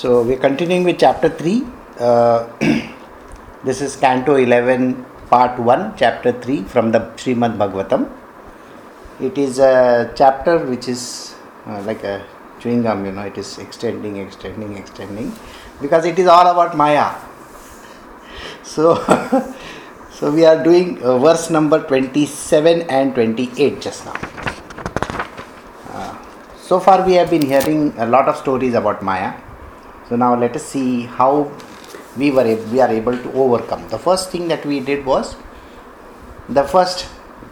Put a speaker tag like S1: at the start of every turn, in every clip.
S1: So we're continuing with chapter 3. Uh, this is Canto 11, part 1, chapter 3 from the Srimad Bhagavatam. It is a chapter which is uh, like a chewing gum, you know, it is extending, extending, extending because it is all about Maya. So, so we are doing uh, verse number 27 and 28 just now. Uh, so far, we have been hearing a lot of stories about Maya. So now let us see how we were we are able to overcome. The first thing that we did was the first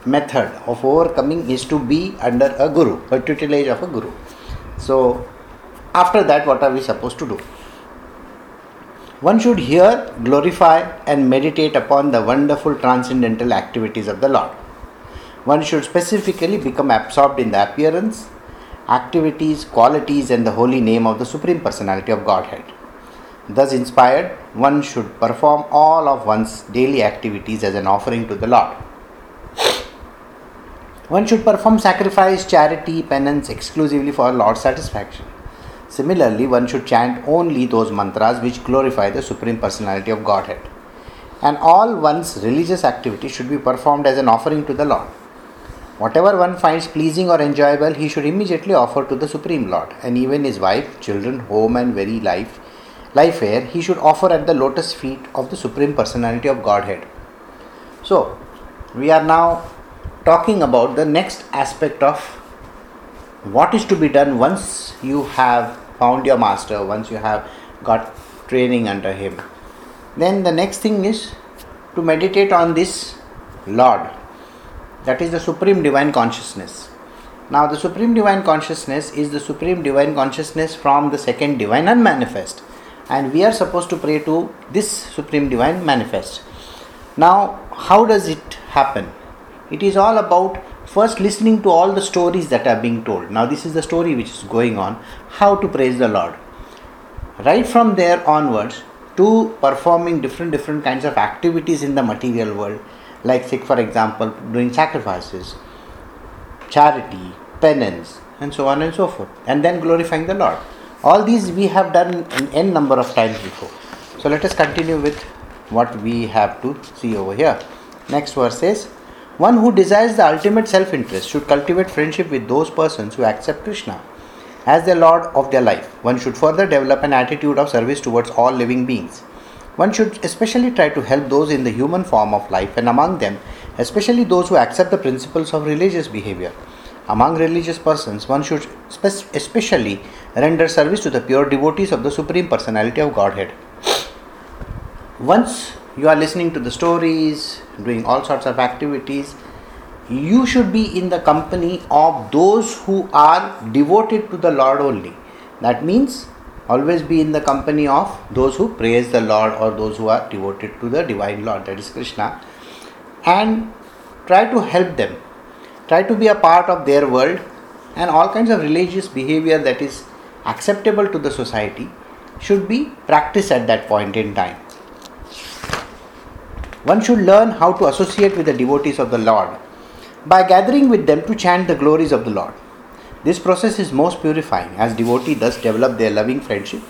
S1: method of overcoming is to be under a guru, a tutelage of a guru. So after that, what are we supposed to do? One should hear, glorify, and meditate upon the wonderful transcendental activities of the Lord. One should specifically become absorbed in the appearance, activities, qualities, and the holy name of the Supreme Personality of Godhead. Thus inspired, one should perform all of one's daily activities as an offering to the Lord. One should perform sacrifice, charity, penance exclusively for Lord's satisfaction. Similarly, one should chant only those mantras which glorify the Supreme Personality of Godhead. And all one's religious activity should be performed as an offering to the Lord. Whatever one finds pleasing or enjoyable, he should immediately offer to the Supreme Lord, and even his wife, children, home, and very life, life air, he should offer at the lotus feet of the Supreme Personality of Godhead. So, we are now talking about the next aspect of what is to be done once you have found your master, once you have got training under him. Then the next thing is to meditate on this Lord, that is the Supreme Divine Consciousness. Now, the Supreme Divine Consciousness is the Supreme Divine Consciousness from the second Divine Unmanifest, and we are supposed to pray to this Supreme Divine Manifest. Now, how does it happen? It is all about first listening to all the stories that are being told. Now, this is the story which is going on how to praise the Lord. Right from there onwards to performing different different kinds of activities in the material world, like say for example doing sacrifices, charity, penance, and so on and so forth, and then glorifying the Lord. All these we have done an n number of times before. So let us continue with what we have to see over here. Next verse says, One who desires the ultimate self interest should cultivate friendship with those persons who accept Krishna as the Lord of their life. One should further develop an attitude of service towards all living beings. One should especially try to help those in the human form of life, and among them, especially those who accept the principles of religious behavior. Among religious persons, one should spe- especially render service to the pure devotees of the Supreme Personality of Godhead. Once you are listening to the stories, doing all sorts of activities, you should be in the company of those who are devoted to the Lord only. That means always be in the company of those who praise the Lord or those who are devoted to the Divine Lord, that is Krishna, and try to help them. Try to be a part of their world and all kinds of religious behavior that is acceptable to the society should be practiced at that point in time. One should learn how to associate with the devotees of the Lord by gathering with them to chant the glories of the Lord. This process is most purifying as devotees thus develop their loving friendship.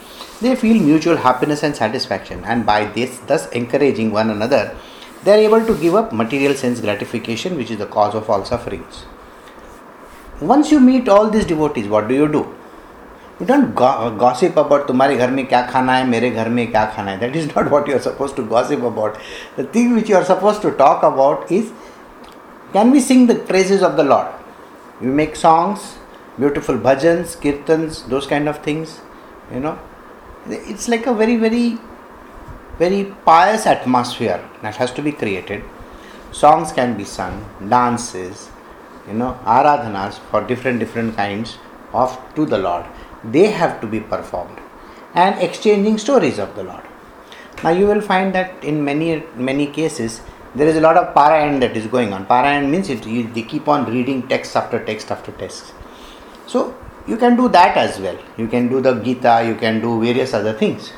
S1: They feel mutual happiness and satisfaction, and by this, thus encouraging one another, they are able to give up material sense gratification, which is the cause of all sufferings. Once you meet all these devotees, what do you do? You don't go- gossip about तुम्हारे घर में क्या खाना है मेरे घर में क्या खाना है that is not what you are supposed to gossip about the thing which you are supposed to talk about is can we sing the praises of the Lord? We make songs, beautiful bhajans, kirtans, those kind of things. You know, it's like a very, very, very pious atmosphere that has to be created. Songs can be sung, dances, you know, aradhanas for different, different kinds of to the Lord. They have to be performed and exchanging stories of the Lord. Now you will find that in many, many cases there is a lot of parayan that is going on. Parayan means it, you, they keep on reading text after text after text. So you can do that as well. You can do the Gita, you can do various other things.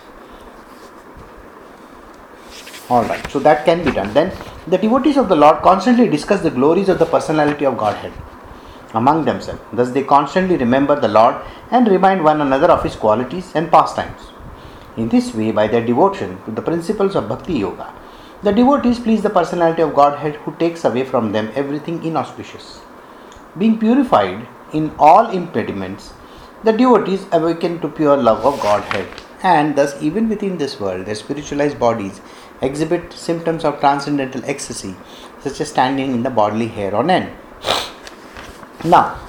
S1: Alright, so that can be done. Then the devotees of the Lord constantly discuss the glories of the personality of Godhead among themselves. Thus, they constantly remember the Lord and remind one another of His qualities and pastimes. In this way, by their devotion to the principles of Bhakti Yoga, the devotees please the personality of Godhead who takes away from them everything inauspicious. Being purified in all impediments, the devotees awaken to pure love of Godhead, and thus, even within this world, their spiritualized bodies exhibit symptoms of transcendental ecstasy, such as standing in the bodily hair on end. Now,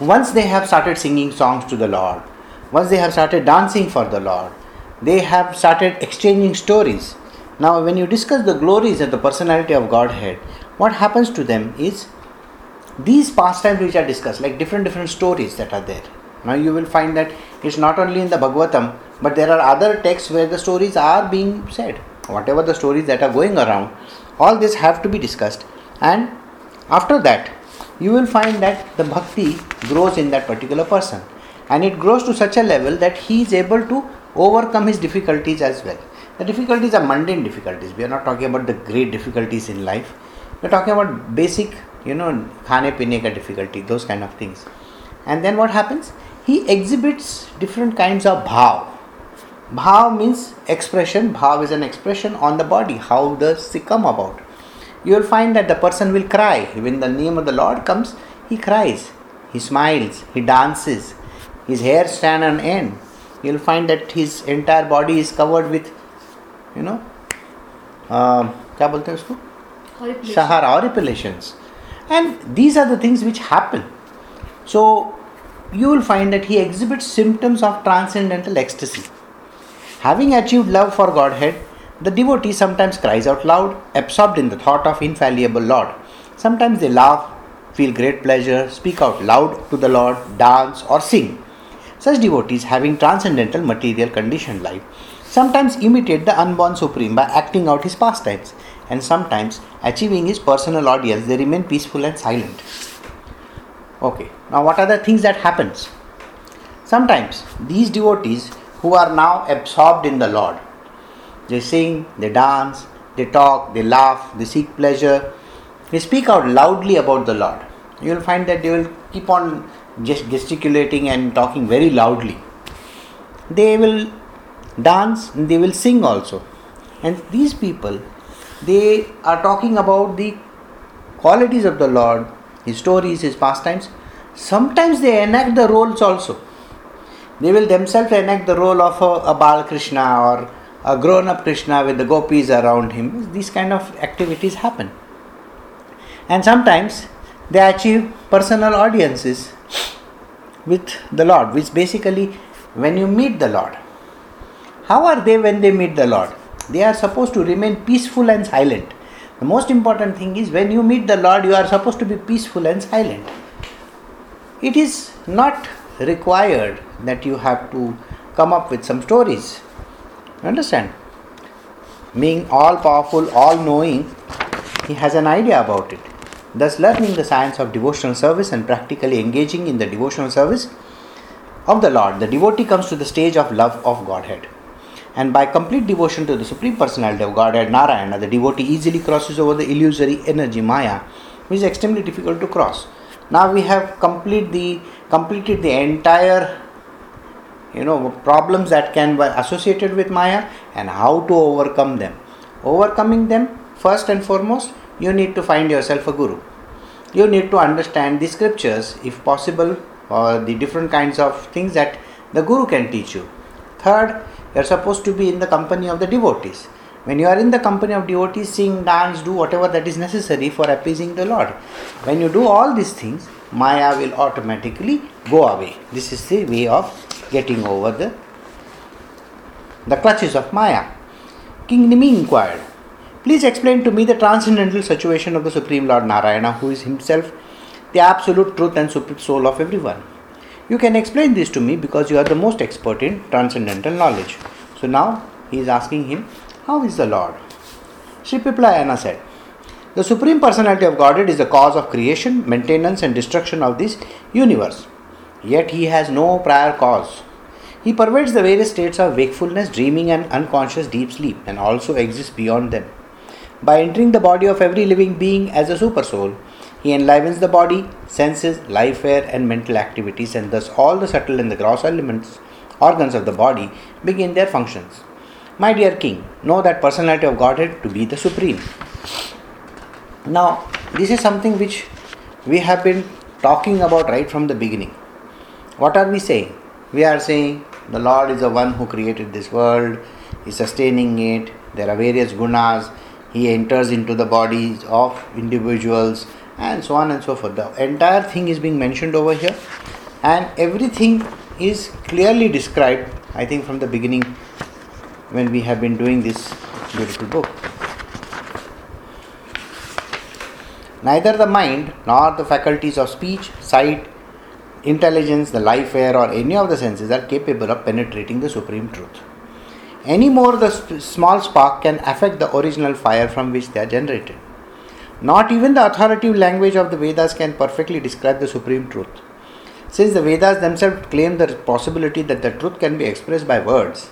S1: once they have started singing songs to the Lord, once they have started dancing for the Lord, they have started exchanging stories. Now, when you discuss the glories of the personality of Godhead, what happens to them is these pastimes which are discussed, like different different stories that are there. Now, you will find that it's not only in the Bhagavatam, but there are other texts where the stories are being said. Whatever the stories that are going around, all this have to be discussed, and after that, you will find that the bhakti grows in that particular person and it grows to such a level that he is able to overcome his difficulties as well. The difficulties are mundane difficulties. We are not talking about the great difficulties in life. We are talking about basic, you know, khane pine ka difficulty, those kind of things. And then what happens? He exhibits different kinds of bhav. Bhav means expression. Bhav is an expression on the body. How does it come about? you will find that the person will cry. When the name of the Lord comes, he cries, he smiles, he dances, his hair stand on end. You will find that his entire body is covered with, you know, uh, क्या बोलते हैं उसको Sahara horripilations. and these are the things which happen. So you will find that he exhibits symptoms of transcendental ecstasy. Having achieved love for Godhead, the devotee sometimes cries out loud, absorbed in the thought of infallible Lord. Sometimes they laugh, feel great pleasure, speak out loud to the Lord, dance, or sing. Such devotees, having transcendental material conditioned life, sometimes imitate the unborn Supreme by acting out his pastimes, and sometimes achieving his personal audience, they remain peaceful and silent. Okay, now what are the things that happens? Sometimes these devotees who are now absorbed in the Lord, they sing, they dance, they talk, they laugh, they seek pleasure, they speak out loudly about the Lord. You will find that they will keep on just gesticulating and talking very loudly. They will dance, they will sing also. And these people, they are talking about the qualities of the Lord, His stories, His pastimes. Sometimes they enact the roles also. They will themselves enact the role of a, a Bal Krishna or a grown up Krishna with the gopis around him. These kind of activities happen. And sometimes they achieve personal audiences with the Lord, which basically when you meet the Lord. How are they when they meet the Lord? They are supposed to remain peaceful and silent. The most important thing is when you meet the Lord, you are supposed to be peaceful and silent. It is not required that you have to come up with some stories Understand? Being all powerful, all knowing, he has an idea about it. Thus, learning the science of devotional service and practically engaging in the devotional service of the Lord, the devotee comes to the stage of love of Godhead. And by complete devotion to the Supreme Personality of Godhead, Narayana, the devotee easily crosses over the illusory energy Maya, which is extremely difficult to cross. Now we have complete the, completed the entire you know problems that can be associated with maya and how to overcome them. Overcoming them first and foremost you need to find yourself a guru. You need to understand the scriptures if possible or the different kinds of things that the guru can teach you third you are supposed to be in the company of the devotees when you are in the company of devotees sing dance do whatever that is necessary for appeasing the lord when you do all these things maya will automatically go away this is the way of getting over the, the clutches of Maya. King Nimi inquired, Please explain to me the transcendental situation of the Supreme Lord Narayana, who is himself the absolute truth and supreme soul of everyone. You can explain this to me because you are the most expert in transcendental knowledge. So now he is asking him, How is the Lord? Sri Pippalayana said, The Supreme Personality of Godhead is the cause of creation, maintenance, and destruction of this universe. Yet he has no prior cause. He pervades the various states of wakefulness, dreaming, and unconscious deep sleep, and also exists beyond them. By entering the body of every living being as a supersoul, he enlivens the body, senses, life air, and mental activities, and thus all the subtle and the gross elements organs of the body begin their functions. My dear king, know that personality of Godhead to be the supreme. Now, this is something which we have been talking about right from the beginning. What are we saying? We are saying the Lord is the one who created this world, is sustaining it, there are various gunas, he enters into the bodies of individuals, and so on and so forth. The entire thing is being mentioned over here, and everything is clearly described, I think, from the beginning when we have been doing this beautiful book. Neither the mind nor the faculties of speech, sight, intelligence, the life air, or any of the senses are capable of penetrating the supreme truth. Any more, the sp- small spark can affect the original fire from which they are generated. Not even the authoritative language of the Vedas can perfectly describe the supreme truth. Since the Vedas themselves claim the possibility that the truth can be expressed by words,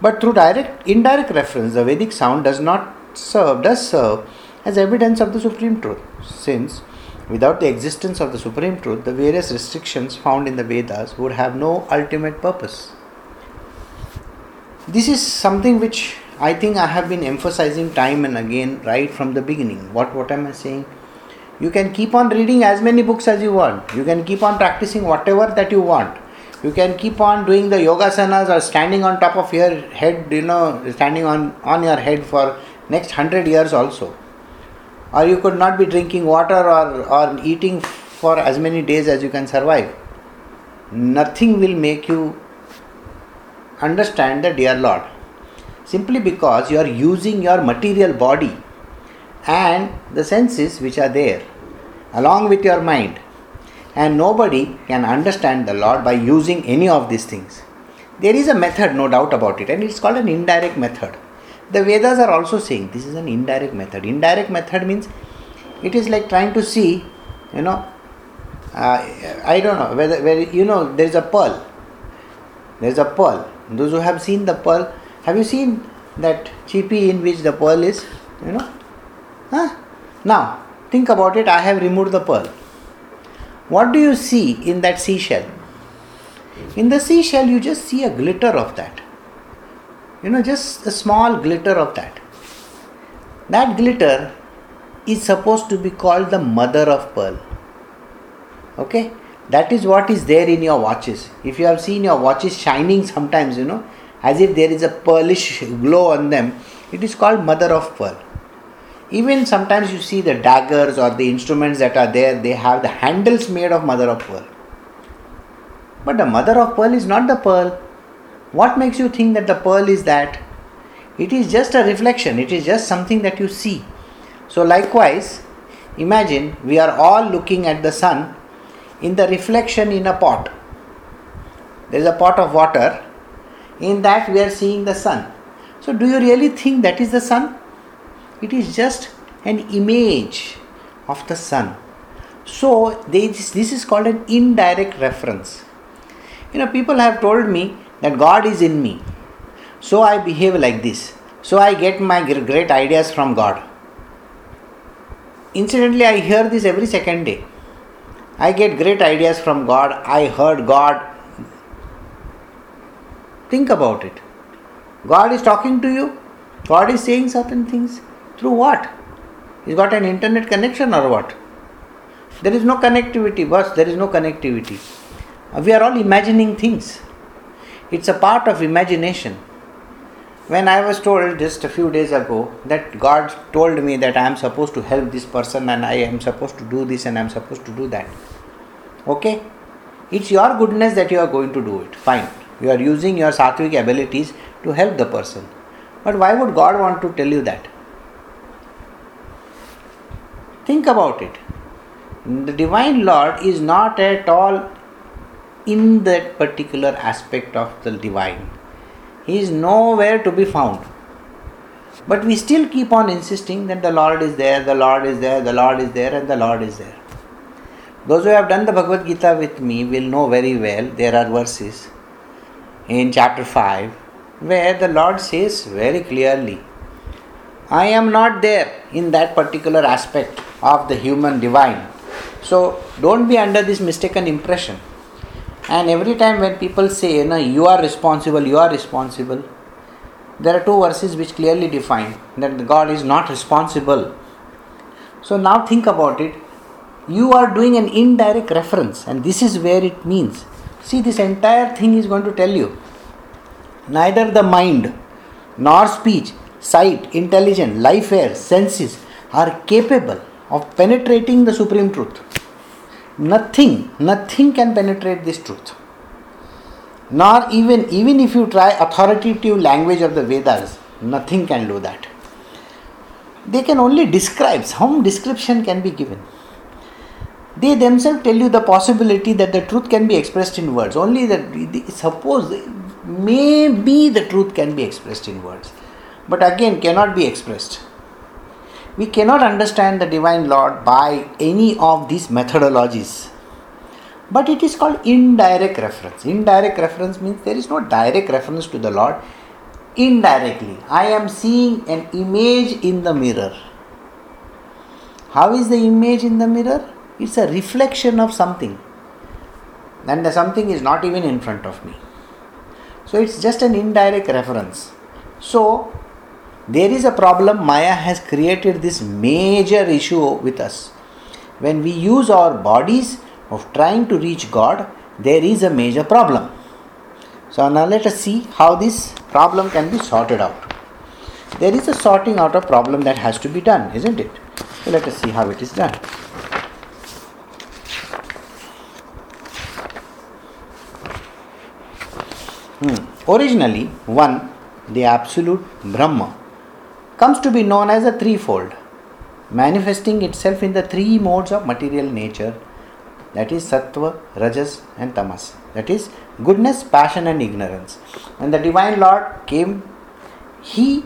S1: but through direct indirect reference, the Vedic sound does not serve does serve as evidence of the supreme truth. Since without the existence of the supreme truth, the various restrictions found in the Vedas would have no ultimate purpose. This is something which I think I have been emphasizing time and again right from the beginning. What what am I saying? You can keep on reading as many books as you want. You can keep on practicing whatever that you want. You can keep on doing the yoga yogasanas or standing on top of your head, you know, standing on, on your head for next hundred years also. Or you could not be drinking water or, or eating for as many days as you can survive. Nothing will make you understand the dear Lord. Simply because you are using your material body and the senses which are there along with your mind. And nobody can understand the Lord by using any of these things. There is a method, no doubt about it, and it's called an indirect method. The Vedas are also saying this is an indirect method. Indirect method means it is like trying to see, you know, uh, I don't know whether, whether you know there is a pearl. There is a pearl. Those who have seen the pearl, have you seen that chippy in which the pearl is? You know, huh? Now think about it. I have removed the pearl. What do you see in that seashell? In the seashell, you just see a glitter of that. You know, just a small glitter of that. That glitter is supposed to be called the mother of pearl. Okay? That is what is there in your watches. If you have seen your watches shining sometimes, you know, as if there is a pearlish glow on them, it is called mother of pearl. Even sometimes you see the daggers or the instruments that are there, they have the handles made of mother of pearl. But the mother of pearl is not the pearl. What makes you think that the pearl is that? It is just a reflection, it is just something that you see. So, likewise, imagine we are all looking at the sun in the reflection in a pot. There is a pot of water, in that we are seeing the sun. So, do you really think that is the sun? It is just an image of the sun. So, this, is called an indirect reference. You know, people have told me that God is in me. So I behave like this. So I get my great ideas from God. Incidentally, I hear this every second day. I get great ideas from God. I heard God. Think about it. God is talking to you. God is saying certain things. Through what? He's got an internet connection or what? There is no connectivity, boss. There is no connectivity. We are all imagining things. It's a part of imagination. When I was told just a few days ago that God told me that I am supposed to help this person and I am supposed to do this and I am supposed to do that. Okay? It's your goodness that you are going to do it. Fine. You are using your sattvic abilities to help the person. But why would God want to tell you that? Think about it. The Divine Lord is not at all in that particular aspect of the divine. He is nowhere to be found. But we still keep on insisting that the Lord is there, the Lord is there, the Lord is there, and the Lord is there. Those who have done the Bhagavad Gita with me will know very well there are verses in chapter 5 where the Lord says very clearly, I am not there in that particular aspect of the human divine. So don't be under this mistaken impression. And every time when people say, you know, you are responsible, you are responsible, there are two verses which clearly define that God is not responsible. So now think about it. You are doing an indirect reference, and this is where it means. See, this entire thing is going to tell you neither the mind nor speech, sight, intelligence, life air, senses are capable of penetrating the supreme truth. Nothing, nothing can penetrate this truth. Nor even, even if you try authoritative language of the Vedas, nothing can do that. They can only describe, some description can be given. They themselves tell you the possibility that the truth can be expressed in words. Only that, suppose, maybe the truth can be expressed in words, but again cannot be expressed we cannot understand the divine Lord by any of these methodologies. But it is called indirect reference. Indirect reference means there is no direct reference to the Lord. Indirectly, I am seeing an image in the mirror. How is the image in the mirror? It's a reflection of something. And the something is not even in front of me. So it's just an indirect reference. So there is a problem maya has created this major issue with us when we use our bodies of trying to reach god there is a major problem so now let us see how this problem can be sorted out there is a sorting out of problem that has to be done isn't it so let us see how it is done hmm. Originally one the absolute brahma comes to be known as a threefold, manifesting itself in the three modes of material nature that is sattva, rajas, and tamas. That is goodness, passion, and ignorance. When the Divine Lord came, he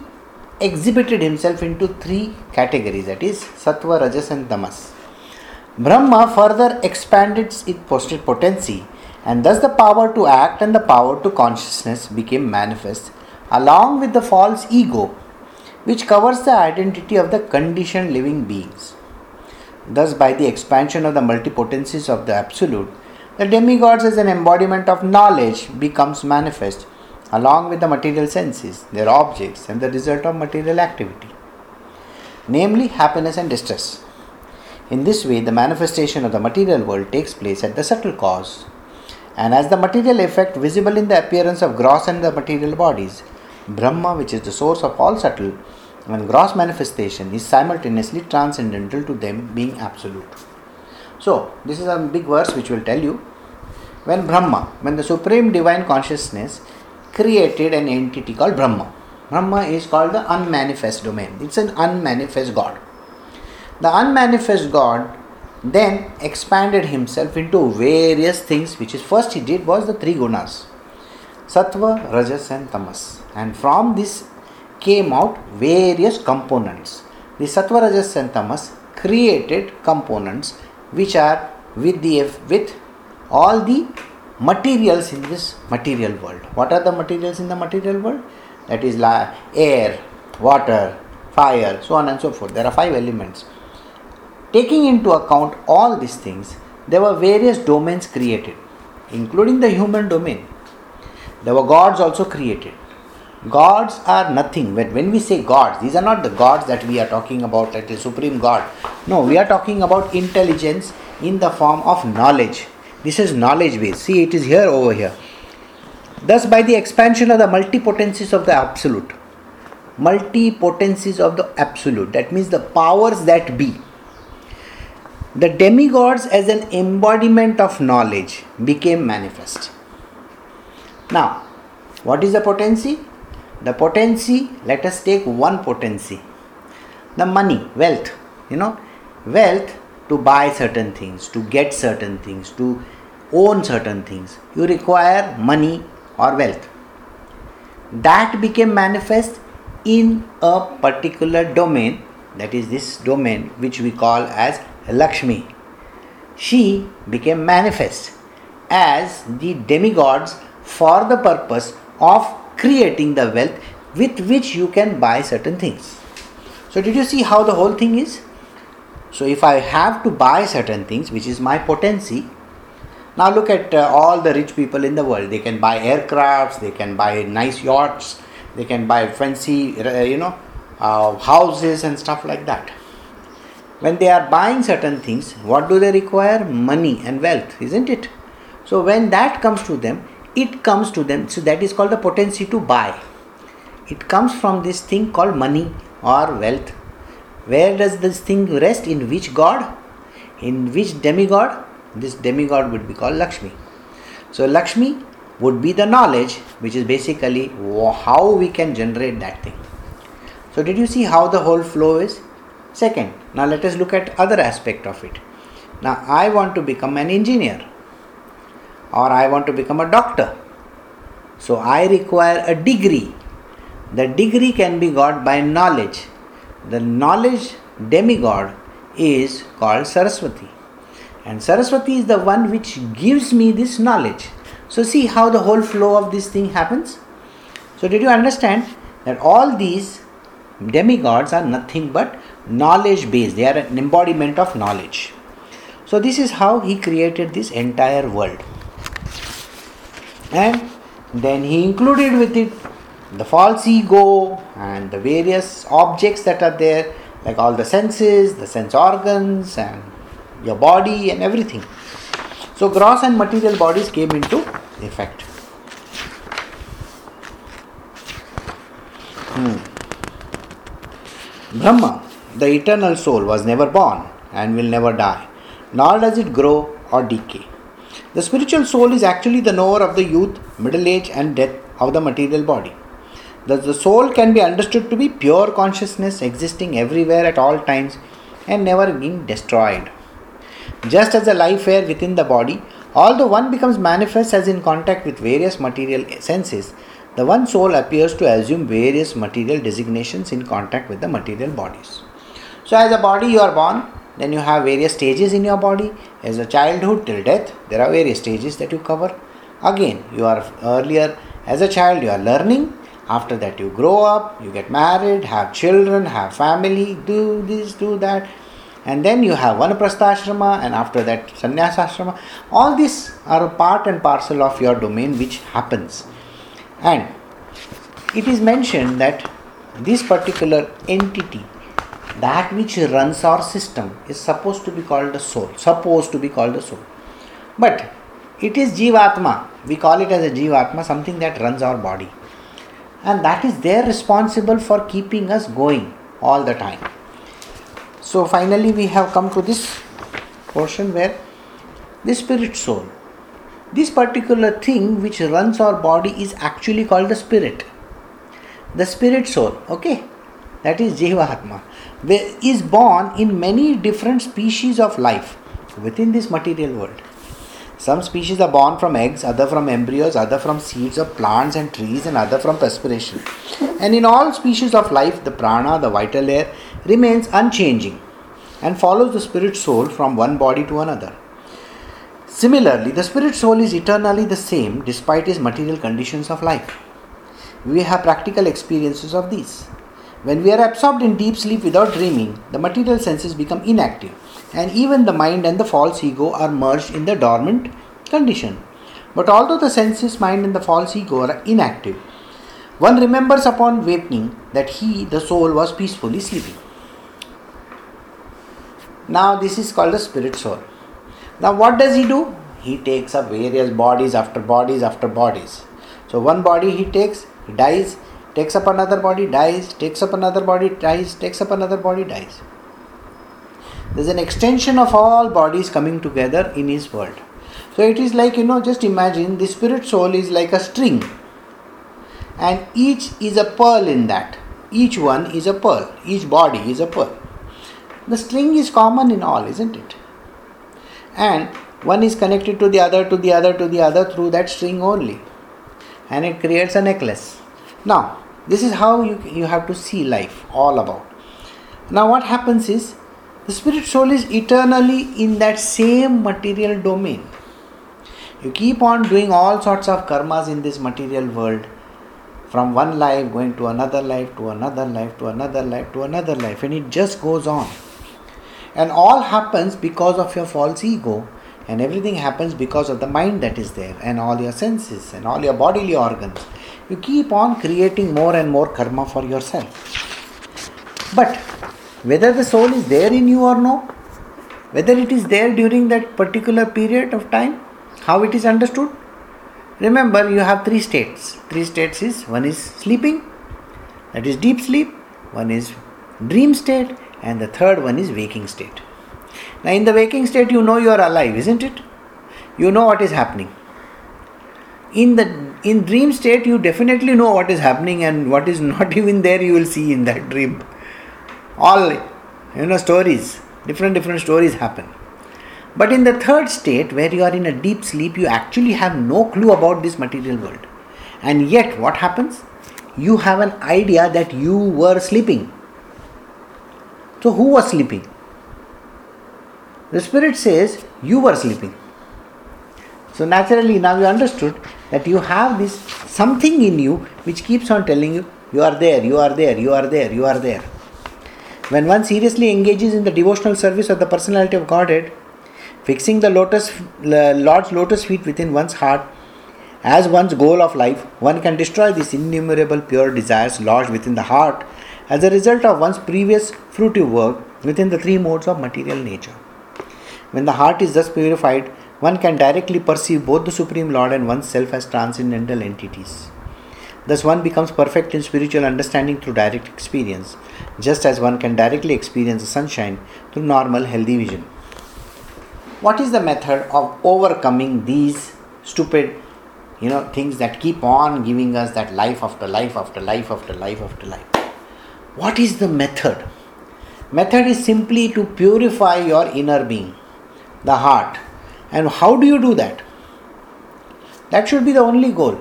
S1: exhibited himself into three categories that is sattva, rajas, and tamas. Brahma further expanded its potency, and thus the power to act and the power to consciousness became manifest, along with the false ego which covers the identity of the conditioned living beings. Thus, by the expansion of the multipotencies of the Absolute, the demigods as an embodiment of knowledge becomes manifest along with the material senses, their objects, and the result of material activity, namely happiness and distress. In this way, the manifestation of the material world takes place at the subtle cause, and as the material effect visible in the appearance of gross and the material bodies, Brahma, which is the source of all subtle and gross manifestation, is simultaneously transcendental to them being absolute. So, this is a big verse which will tell you when Brahma, when the supreme divine consciousness created an entity called Brahma. Brahma is called the unmanifest domain, it's an unmanifest God. The unmanifest God then expanded himself into various things, which is first he did was the three gunas sattva, rajas, and tamas. And from this came out various components. The sattva, rajas, and tamas created components which are with the with all the materials in this material world. What are the materials in the material world? That is air, water, fire, so on and so forth. There are five elements. Taking into account all these things, there were various domains created, including the human domain. There were gods also created. Gods are nothing. When, when we say gods, these are not the gods that we are talking about, like the supreme God. No, we are talking about intelligence in the form of knowledge. This is knowledge base. See, it is here over here. Thus, by the expansion of the multipotencies of the absolute, multipotencies of the absolute, that means the powers that be, the demigods as an embodiment of knowledge became manifest. Now, what is the potency? The potency, let us take one potency the money, wealth. You know, wealth to buy certain things, to get certain things, to own certain things. You require money or wealth. That became manifest in a particular domain, that is, this domain which we call as Lakshmi. She became manifest as the demigods for the purpose of creating the wealth with which you can buy certain things. So, did you see how the whole thing is? So, if I have to buy certain things, which is my potency, Now look at uh, all the rich people in the world. They can buy aircrafts, they can buy nice yachts, they can buy fancy, uh, you know, uh, houses and stuff like that. When they are buying certain things, what do they require? Money and wealth, isn't it? So when that comes to them, it comes to them. So that is called the potency to buy. It comes from this thing called money or wealth. Where does this thing rest? In which god? In which demigod? This demigod would be called Lakshmi. So Lakshmi would be the knowledge, which is basically how we can generate that thing. So did you see how the whole flow is? Second, now let us look at other aspect of it. Now I want to become an engineer or I want to become a doctor. So I require a degree. The degree can be got by knowledge. The knowledge demigod is called Saraswati. And Saraswati is the one which gives me this knowledge. So, see how the whole flow of this thing happens. So, did you understand that all these demigods are nothing but knowledge based, they are an embodiment of knowledge. So, this is how he created this entire world. And then he included with it the false ego and the various objects that are there, like all the senses, the sense organs, and your body and everything. So, gross and material bodies came into effect. Hmm. Brahma, the eternal soul, was never born and will never die, nor does it grow or decay. The spiritual soul is actually the knower of the youth, middle age, and death of the material body. Thus, the soul can be understood to be pure consciousness existing everywhere at all times and never being destroyed. Just as the life air within the body, although one becomes manifest as in contact with various material senses, the one soul appears to assume various material designations in contact with the material bodies. So, as a body, you are born, then you have various stages in your body. As a childhood till death, there are various stages that you cover. Again, you are earlier as a child, you are learning. After that, you grow up, you get married, have children, have family, do this, do that and then you have one vanaprastha and after that sannyasashrama all these are part and parcel of your domain which happens and it is mentioned that this particular entity that which runs our system is supposed to be called the soul supposed to be called the soul. But it is jivatma. We call it as a jivatma something that runs our body. And that is there responsible for keeping us going all the time. So finally, we have come to this portion where the spirit soul, this particular thing which runs our body is actually called the spirit. The spirit soul, okay, that is Jivatma, is born in many different species of life within this material world. Some species are born from eggs, other from embryos, other from seeds of plants and trees, and other from perspiration. And in all species of life, the prana, the vital air, remains unchanging and follows the spirit soul from one body to another. Similarly, the spirit soul is eternally the same despite its material conditions of life. We have practical experiences of these. When we are absorbed in deep sleep without dreaming, the material senses become inactive, and even the mind and the false ego are merged in the dormant condition. But although the senses, mind, and the false ego are inactive, one remembers upon waking that he, the soul, was peacefully sleeping. Now, this is called the spirit soul. Now, what does he do? He takes up various bodies after bodies after bodies. So, one body he takes, he dies, takes up another body, dies, takes up another body, dies, takes up another body, dies. There's an extension of all bodies coming together in his world. So, it is like, you know, just imagine the spirit soul is like a string, and each is a pearl in that. Each one is a pearl, each body is a pearl. The string is common in all, isn't it? And one is connected to the other, to the other, to the other through that string only. And it creates a necklace. Now, this is how you, you have to see life all about. Now, what happens is the spirit soul is eternally in that same material domain. You keep on doing all sorts of karmas in this material world from one life going to another life to another life to another life to another life, and it just goes on. And all happens because of your false ego And everything happens because of the mind that is there, and all your senses, and all your bodily organs. You keep on creating more and more karma for yourself. But whether the soul is there in you or no, whether it is there during that particular period of time, how it is understood. Remember, you have three states. Three states is one is sleeping, that is deep sleep, one is dream state, and the third one is waking state. Now, in the waking state, you know you are alive, isn't it? You know what is happening. In the in dream state, you definitely know what is happening, and what is not even there, you will see in that dream. All you know stories, different different stories happen. But in the third state, where you are in a deep sleep, you actually have no clue about this material world. And yet, what happens? You have an idea that you were sleeping. So, who was sleeping? The Spirit says you were sleeping. So, naturally, now you understood that you have this something in you which keeps on telling you, you are there, you are there, you are there, you are there. When one seriously engages in the devotional service of the personality of Godhead, fixing the lotus, Lord's lotus feet within one's heart as one's goal of life, one can destroy these innumerable pure desires lodged within the heart as a result of one's previous fruitive work within the three modes of material nature. When the heart is thus purified, one can directly perceive both the Supreme Lord and oneself as transcendental entities. Thus, one becomes perfect in spiritual understanding through direct experience, just as one can directly experience the sunshine through normal, healthy vision. What is the method of overcoming these stupid, you know, things that keep on giving us that life after life after life after life after life? What is the method? Method is simply to purify your inner being the heart. And how do you do that? That should be the only goal.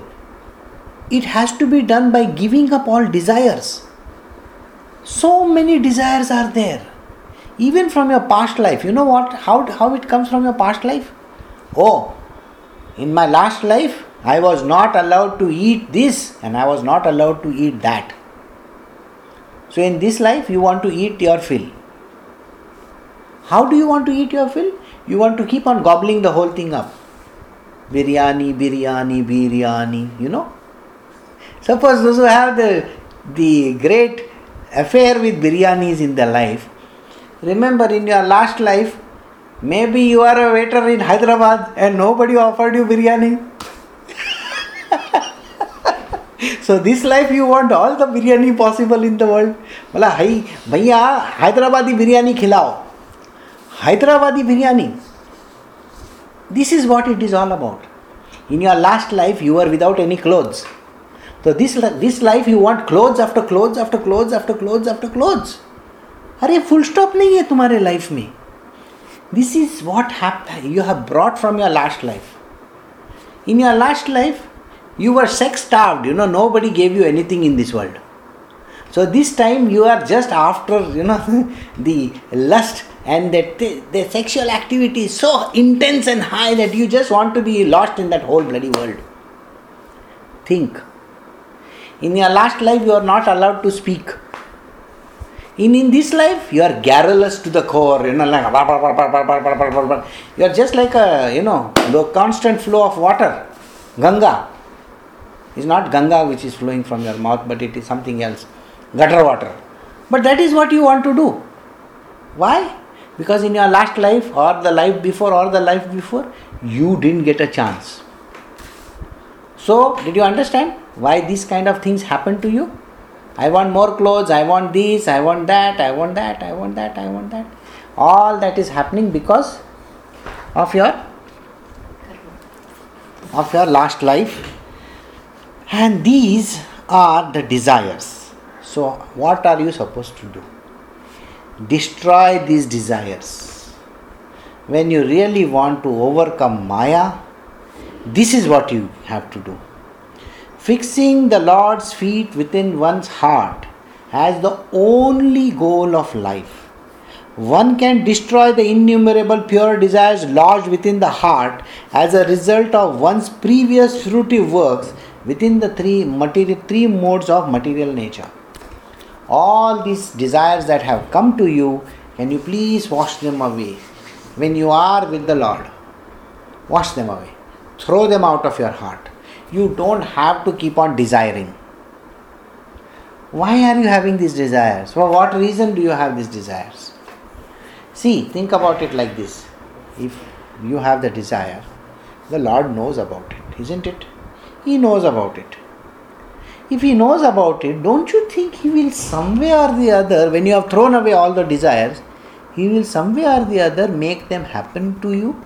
S1: It has to be done by giving up all desires. So many desires are there. Even from your past life. You know what? How, how it comes from your past life? Oh, in my last life, I was not allowed to eat this and I was not allowed to eat that. So, in this life, you want to eat your fill. How do you want to eat your fill? you want to keep on gobbling the whole thing up. Biryani, biryani, biryani, you know. Suppose those who have the, the great affair with biryanis in their life, remember in your last life, maybe you are a waiter in Hyderabad and nobody offered you biryani. so this life you want all the biryani possible in the world. बोला भाई भैया हैदराबादी बिरयानी खिलाओ Hyderabadi biryani. This is what it is all about. In your last life, you were without any clothes. So this this life you want clothes after clothes after clothes after clothes after clothes. अरे full stop नहीं है तुम्हारे life में this is what you have brought from your last life in your last life you were sex starved you know nobody gave you anything in this world so this time you are just after you know the lust and that the, the sexual activity is so intense and high that you just want to be lost in that whole bloody world. Think. In your last life, you are not allowed to speak. In, in this life, you are garrulous to the core, you know, like you are just like a, you know, the constant flow of water. Ganga. It's not Ganga which is flowing from your mouth, but it is something else. Gutter water. But that is what you want to do. Why? Because in your last life or the life before or the life before you didn't get a chance. So did you understand why these kind of things happen to you? I want more clothes i want this i want that i want that i want that i want that. All that is happening because of your of your last life. And these are the desires. So what are you supposed to do destroy these desires. When you really want to overcome Maya, this is what you have to do. Fixing the Lord's feet within one's heart as the only goal of life. One can destroy the innumerable pure desires lodged within the heart as a result of one's previous fruitive works within the three, material, three modes of material nature all these desires that have come to you, can you please wash them away when you are with the Lord? Wash them away. Throw them out of your heart. You don't have to keep on desiring. Why are you having these desires? For what reason do you have these desires? See, think about it like this. If you have the desire, the Lord knows about it, isn't it? He knows about it. If He knows about it, don't you think He will some way or the other, when you have thrown away all the desires, He will some way or the other make them happen to you?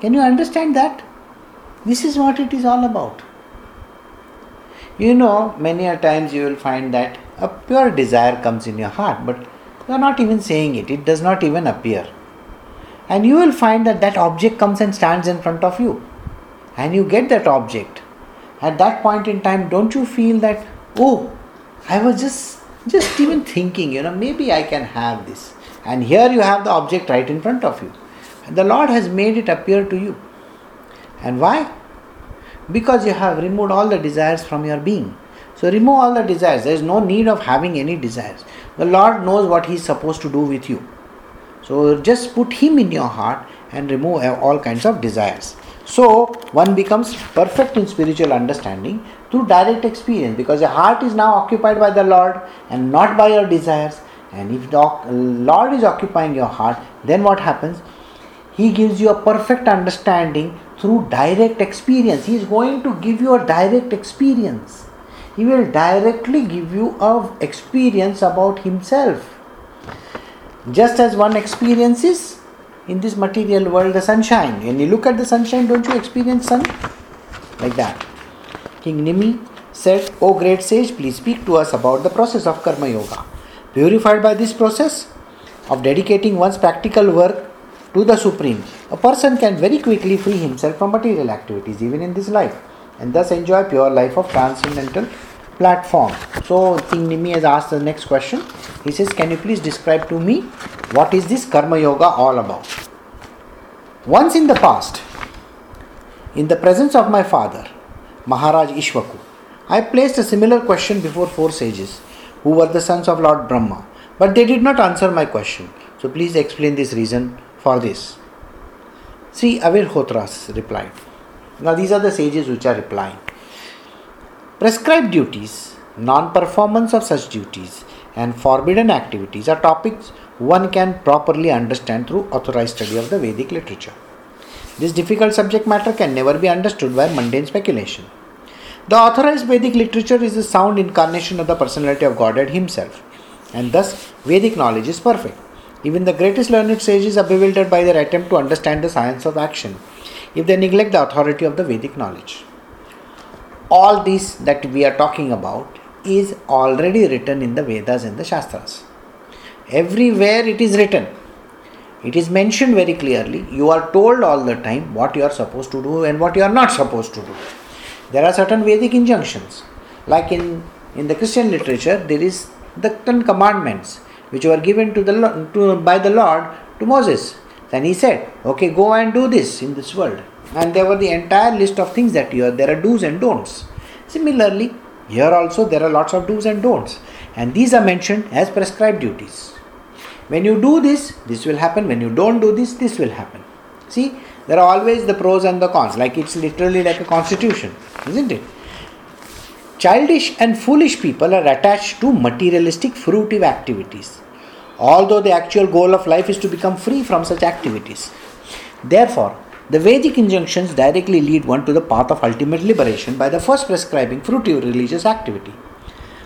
S1: Can you understand that? This is what it is all about. You know, many a times you will find that a pure desire comes in your heart, but you are not even saying it, it does not even appear. And you will find that that object comes and stands in front of you, and you get that object. At that point in time, don't you feel that, oh, I was just just even thinking, you know, maybe I can have this. And here you have the object right in front of you. And the Lord has made it appear to you. And why? Because you have removed all the desires from your being. So remove all the desires. There is no need of having any desires. The Lord knows what He is supposed to do with you. So just put Him in your heart and remove all kinds of desires. So one becomes perfect in spiritual understanding through direct experience because your heart is now occupied by the Lord and not by your desires. And if the Lord is occupying your heart, then what happens? He gives you a perfect understanding through direct experience. He is going to give you a direct experience. He will directly give you a experience about himself. Just as one experiences in this material world the sunshine. When you look at the sunshine, don't you experience sun? Like that. King Nimi said, O great sage, please speak to us about the process of Karma Yoga. Purified by this process of dedicating one's practical work to the Supreme, a person can very quickly free himself from material activities, even in this life, and thus enjoy pure life of transcendental platform. So King Nimi has asked the next question. He says, Can you please describe to me what is this Karma Yoga all about? Once in the past, in the presence of my father, Maharaj Ikshvaku, I placed a similar question before four sages who were the sons of Lord Brahma, but they did not answer my question. So please explain this reason for this. Sri Avirhotras replied. Now these are the sages which are replying. Prescribed duties, non performance of such duties, and forbidden activities are topics one can properly understand through authorized study of the Vedic literature. This difficult subject matter can never be understood by mundane speculation. The authorized Vedic literature is the sound incarnation of the personality of Godhead Himself, and thus Vedic knowledge is perfect. Even the greatest learned sages are bewildered by their attempt to understand the science of action if they neglect the authority of the Vedic knowledge all this that we are talking about is already written in the Vedas and the Shastras. Everywhere it is written. It is mentioned very clearly. You are told all the time what you are supposed to do and what you are not supposed to do. There are certain Vedic injunctions. Like in, in the Christian literature, there is the Ten Commandments which were given to the to, by the Lord to Moses. Then he said, Okay, go and do this in this world and there were the entire list of things that you there are do's and don'ts. Similarly, here also there are lots of do's and don'ts, and these are mentioned as prescribed duties. When you do this, this will happen. When you don't do this, this will happen. See, there are always the pros and the cons, like it's literally like a constitution, isn't it? Childish and foolish people are attached to materialistic, fruitive activities, although the actual goal of life is to become free from such activities. Therefore, the Vedic injunctions directly lead one to the path of ultimate liberation by the first prescribing fruitive religious activity,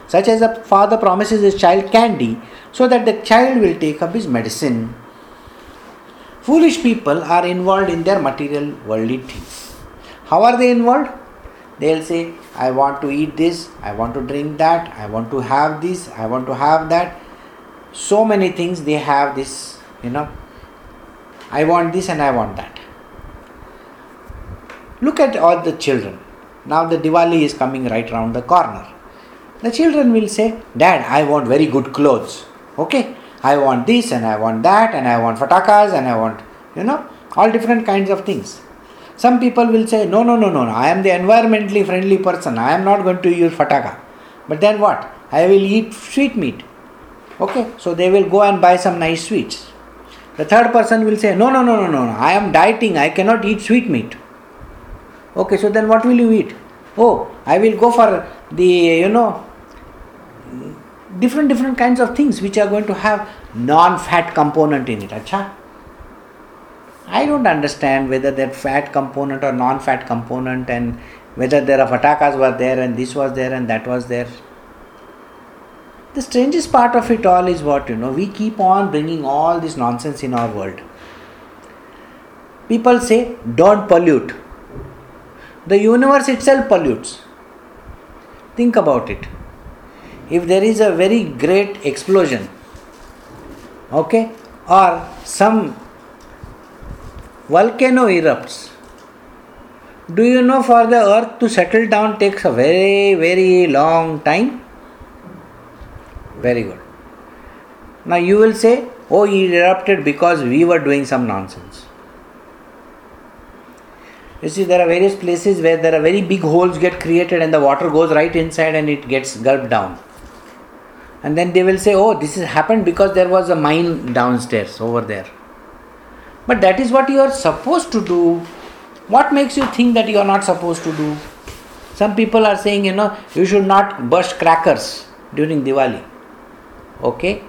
S1: such as a father promises his child candy so that the child will take up his medicine. Foolish people are involved in their material worldly things. How are they involved? They'll say, I want to eat this, I want to drink that, I want to have this, I want to have that. So many things they have this, you know. I want this and I want that. Look at all the children. Now the Diwali is coming right round the corner. The children will say, Dad, I want very good clothes. Okay? I want this and I want that and I want fatakas and I want, you know, all different kinds of things. Some people will say, No, no, no, no, I am the environmentally friendly person. I am not going to use fataka. But then what? I will eat sweet meat. Okay? So they will go and buy some nice sweets. The third person will say, No, no, no, no, no, no, I am dieting, I cannot eat sweet meat. Okay, so then what will you eat? Oh, I will go for the, you know, different different kinds of things which are going to have non-fat component in it. Acha? I don't understand whether that fat component or non-fat component and whether there are fatakas were there and this was there and that was there. The strangest part of it all is what you know, we keep on bringing all this nonsense in our world. People say, don't pollute. The universe itself pollutes. Think about it. If there is a very great explosion, okay, or some volcano erupts, do you know for the earth to settle down takes a very, very long time? Very good. Now you will say, oh, it erupted because we were doing some nonsense. You see, there are various places where there are very big holes get created and the water goes right inside and it gets gulped down. And then they will say, oh, this has happened because there was a mine downstairs over there. But that is what you are supposed to do. What makes you think that you are not supposed to do? Some people are saying, you know, you should not burst crackers during Diwali. Okay?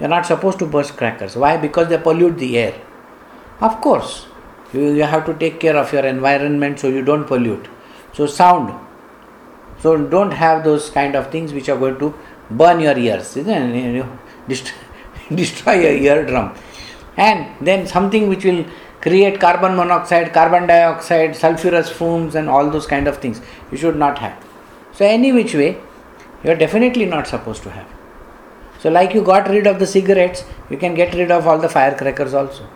S1: You're not supposed to burst crackers. Why? Because they pollute the air. Of course, you, you have to take care of your environment so you don't pollute. So, sound. So, don't have those kind of things which are going to burn your ears, isn't it? Destroy your eardrum. And then something which will create carbon monoxide, carbon dioxide, sulfurous fumes, and all those kind of things you should not have. So, any which way, you are definitely not supposed to have. So, like you got rid of the cigarettes, you can get rid of all the firecrackers also.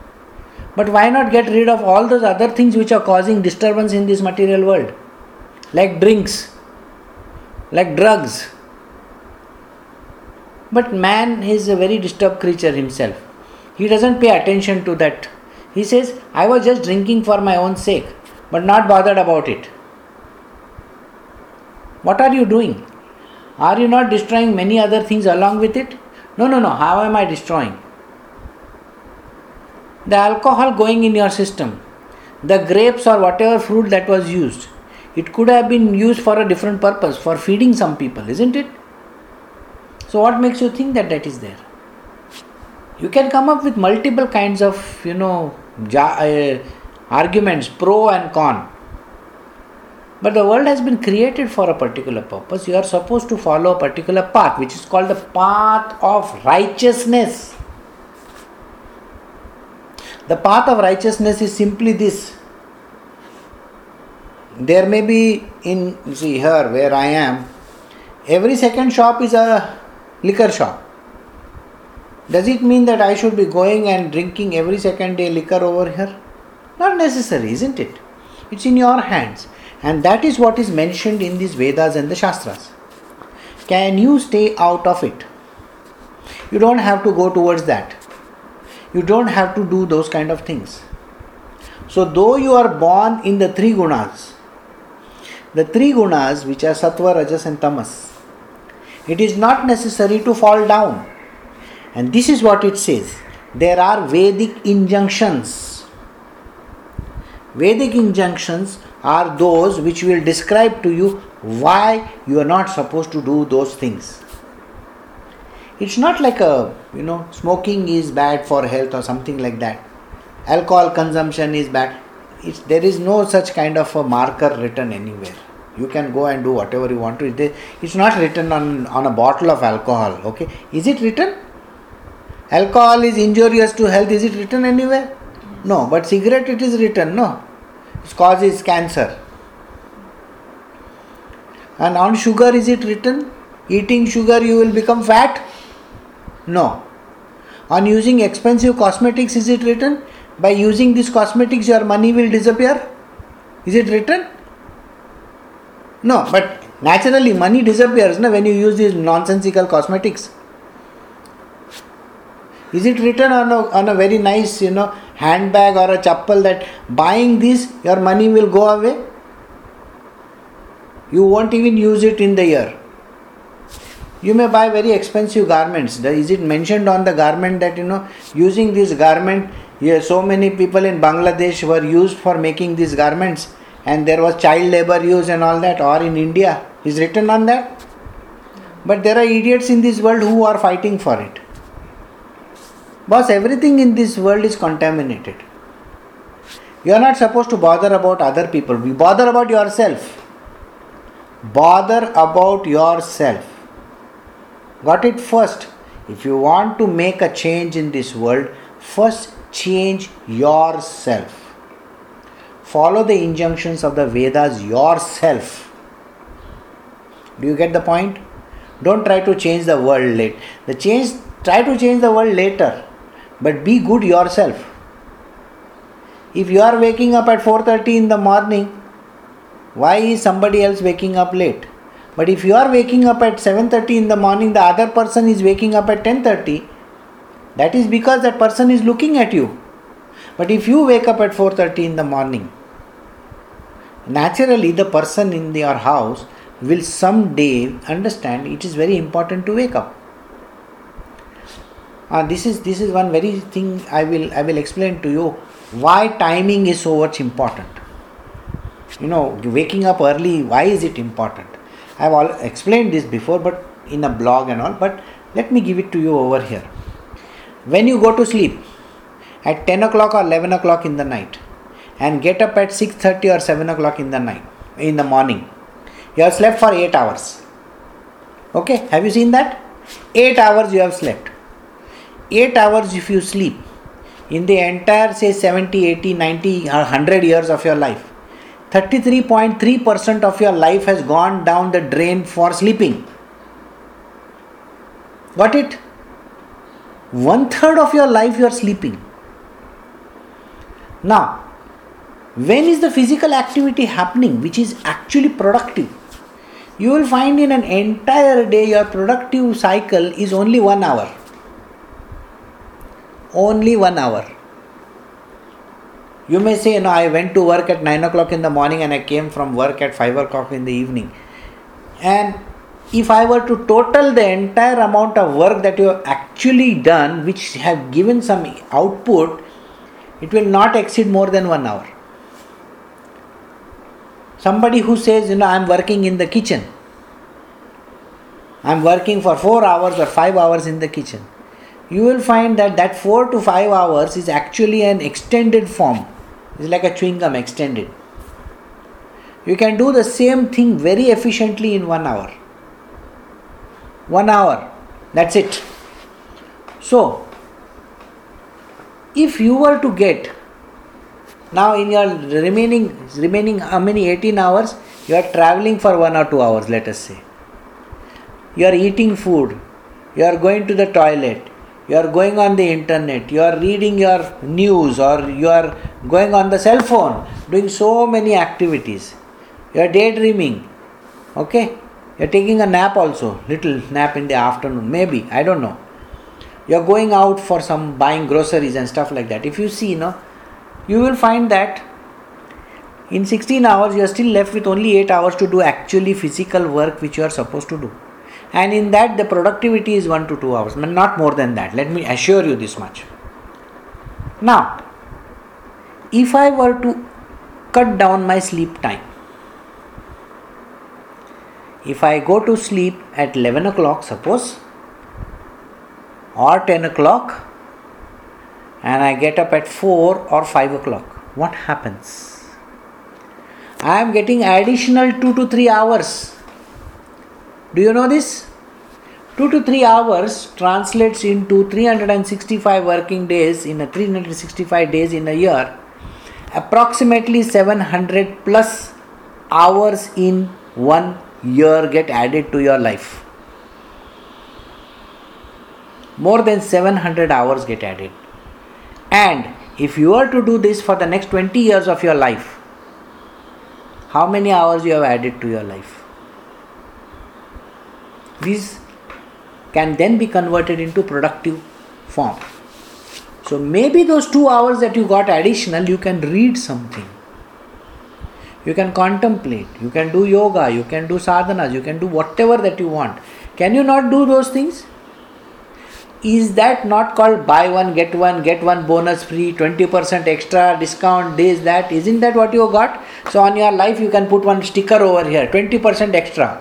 S1: But why not get rid of all those other things which are causing disturbance in this material world? Like drinks, like drugs. But man is a very disturbed creature himself. He doesn't pay attention to that. He says, I was just drinking for my own sake, but not bothered about it. What are you doing? Are you not destroying many other things along with it? No, no, no. How am I destroying? The alcohol going in your system, the grapes or whatever fruit that was used, it could have been used for a different purpose, for feeding some people, isn't it? So, what makes you think that that is there? You can come up with multiple kinds of, you know, uh, arguments, pro and con. But the world has been created for a particular purpose. You are supposed to follow a particular path, which is called the path of righteousness. The path of righteousness is simply this. There may be in, see here where I am, every second shop is a liquor shop. Does it mean that I should be going and drinking every second day liquor over here? Not necessary, isn't it? It's in your hands. And that is what is mentioned in these Vedas and the Shastras. Can you stay out of it? You don't have to go towards that. You don't have to do those kind of things. So, though you are born in the three gunas, the three gunas which are sattva, rajas, and tamas, it is not necessary to fall down. And this is what it says there are Vedic injunctions. Vedic injunctions are those which will describe to you why you are not supposed to do those things. It's not like a, you know, smoking is bad for health or something like that. Alcohol consumption is bad. It's, there is no such kind of a marker written anywhere. You can go and do whatever you want to. It's not written on, on a bottle of alcohol. Okay, is it written? Alcohol is injurious to health. Is it written anywhere? No, but cigarette it is written. No, It causes cancer. And on sugar, is it written? Eating sugar, you will become fat? No. On using expensive cosmetics, is it written? By using these cosmetics, your money will disappear? Is it written? No, but naturally, money disappears no, when you use these nonsensical cosmetics. Is it written on a, on a very nice, you know, handbag or a chappal that buying this, your money will go away? You won't even use it in the year. You may buy very expensive garments. Is it mentioned on the garment that you know using this garment? Yeah, so many people in Bangladesh were used for making these garments, and there was child labor use and all that. Or in India, is written on that. But there are idiots in this world who are fighting for it. Boss, everything in this world is contaminated. You are not supposed to bother about other people. We bother about yourself. Bother about yourself Got it first. If you want to make a change in this world, first change yourself. Follow the injunctions of the Vedas yourself. Do you get the point? Don't try to change the world late. The change try to change the world later, but be good yourself. If you are waking up at 4:30 in the morning, why is somebody else waking up late? But if you are waking up at 7:30 in the morning, the other person is waking up at 10:30. That is because that person is looking at you. But if you wake up at 4:30 in the morning, naturally the person in your house will someday understand it is very important to wake up. Uh, this is this is one very thing I will I will explain to you why timing is so much important. You know, waking up early. Why is it important? I have all explained this before, but in a blog and all. But let me give it to you over here. When you go to sleep at 10 o'clock or 11 o'clock in the night and get up at 6:30 or 7 o'clock in the night in the morning, you have slept for 8 hours. Okay, have you seen that? 8 hours you have slept. 8 hours if you sleep in the entire say 70 80 90 or 100 years of your life 33.3% of your life has gone down the drain for sleeping. Got it? One third of your life you are sleeping. Now, when is the physical activity happening which is actually productive? You will find in an entire day your productive cycle is only one hour. Only one hour. You may say, you know, I went to work at 9 o'clock in the morning and I came from work at 5 o'clock in the evening. And if I were to total the entire amount of work that you have actually done, which have given some output, it will not exceed more than one hour. Somebody who says, you know, I'm working in the kitchen, I'm working for four hours or five hours in the kitchen, you will find that that four to five hours is actually an extended form it's like a chewing gum extended. You can do the same thing very efficiently in one hour. One hour. That's it. So, if you were to get now in your remaining remaining how many 18 hours you are traveling for 1 or 2 hours let us say you are eating food you are going to the toilet you are going on the internet, you are reading your news, or you are going on the cell phone, doing so many activities. You are daydreaming. Okay? You are taking a nap also, little nap in the afternoon, maybe, I don't know. You are going out for some buying groceries and stuff like that. If you see, you know, you will find that in 16 hours you are still left with only 8 hours to do actually physical work which you are supposed to do and in that the productivity is 1 to 2 hours not more than that. Let me assure you this much. Now if i were to cut down my sleep time if i go to sleep at 11 o'clock suppose or 10 o'clock and i get up at 4 or 5 o'clock what happens? I am getting additional 2 to 3 hours do you know this? 2 to 3 hours translates into 365 working days in a 365 days in a year. Approximately 700 plus hours in one year get added to your life. More than 700 hours get added. And if you are to do this for the next 20 years of your life, how many hours you have added to your life? These can then be converted into productive form. So maybe those two hours that you got additional, you can read something. You can contemplate, you can do yoga, you can do sadhanas, you can do whatever that you want. Can you not do those things? Is that not called buy one, get one, get one bonus free, 20% extra discount, this, that? Isn't that what you got? So on your life, you can put one sticker over here 20% extra.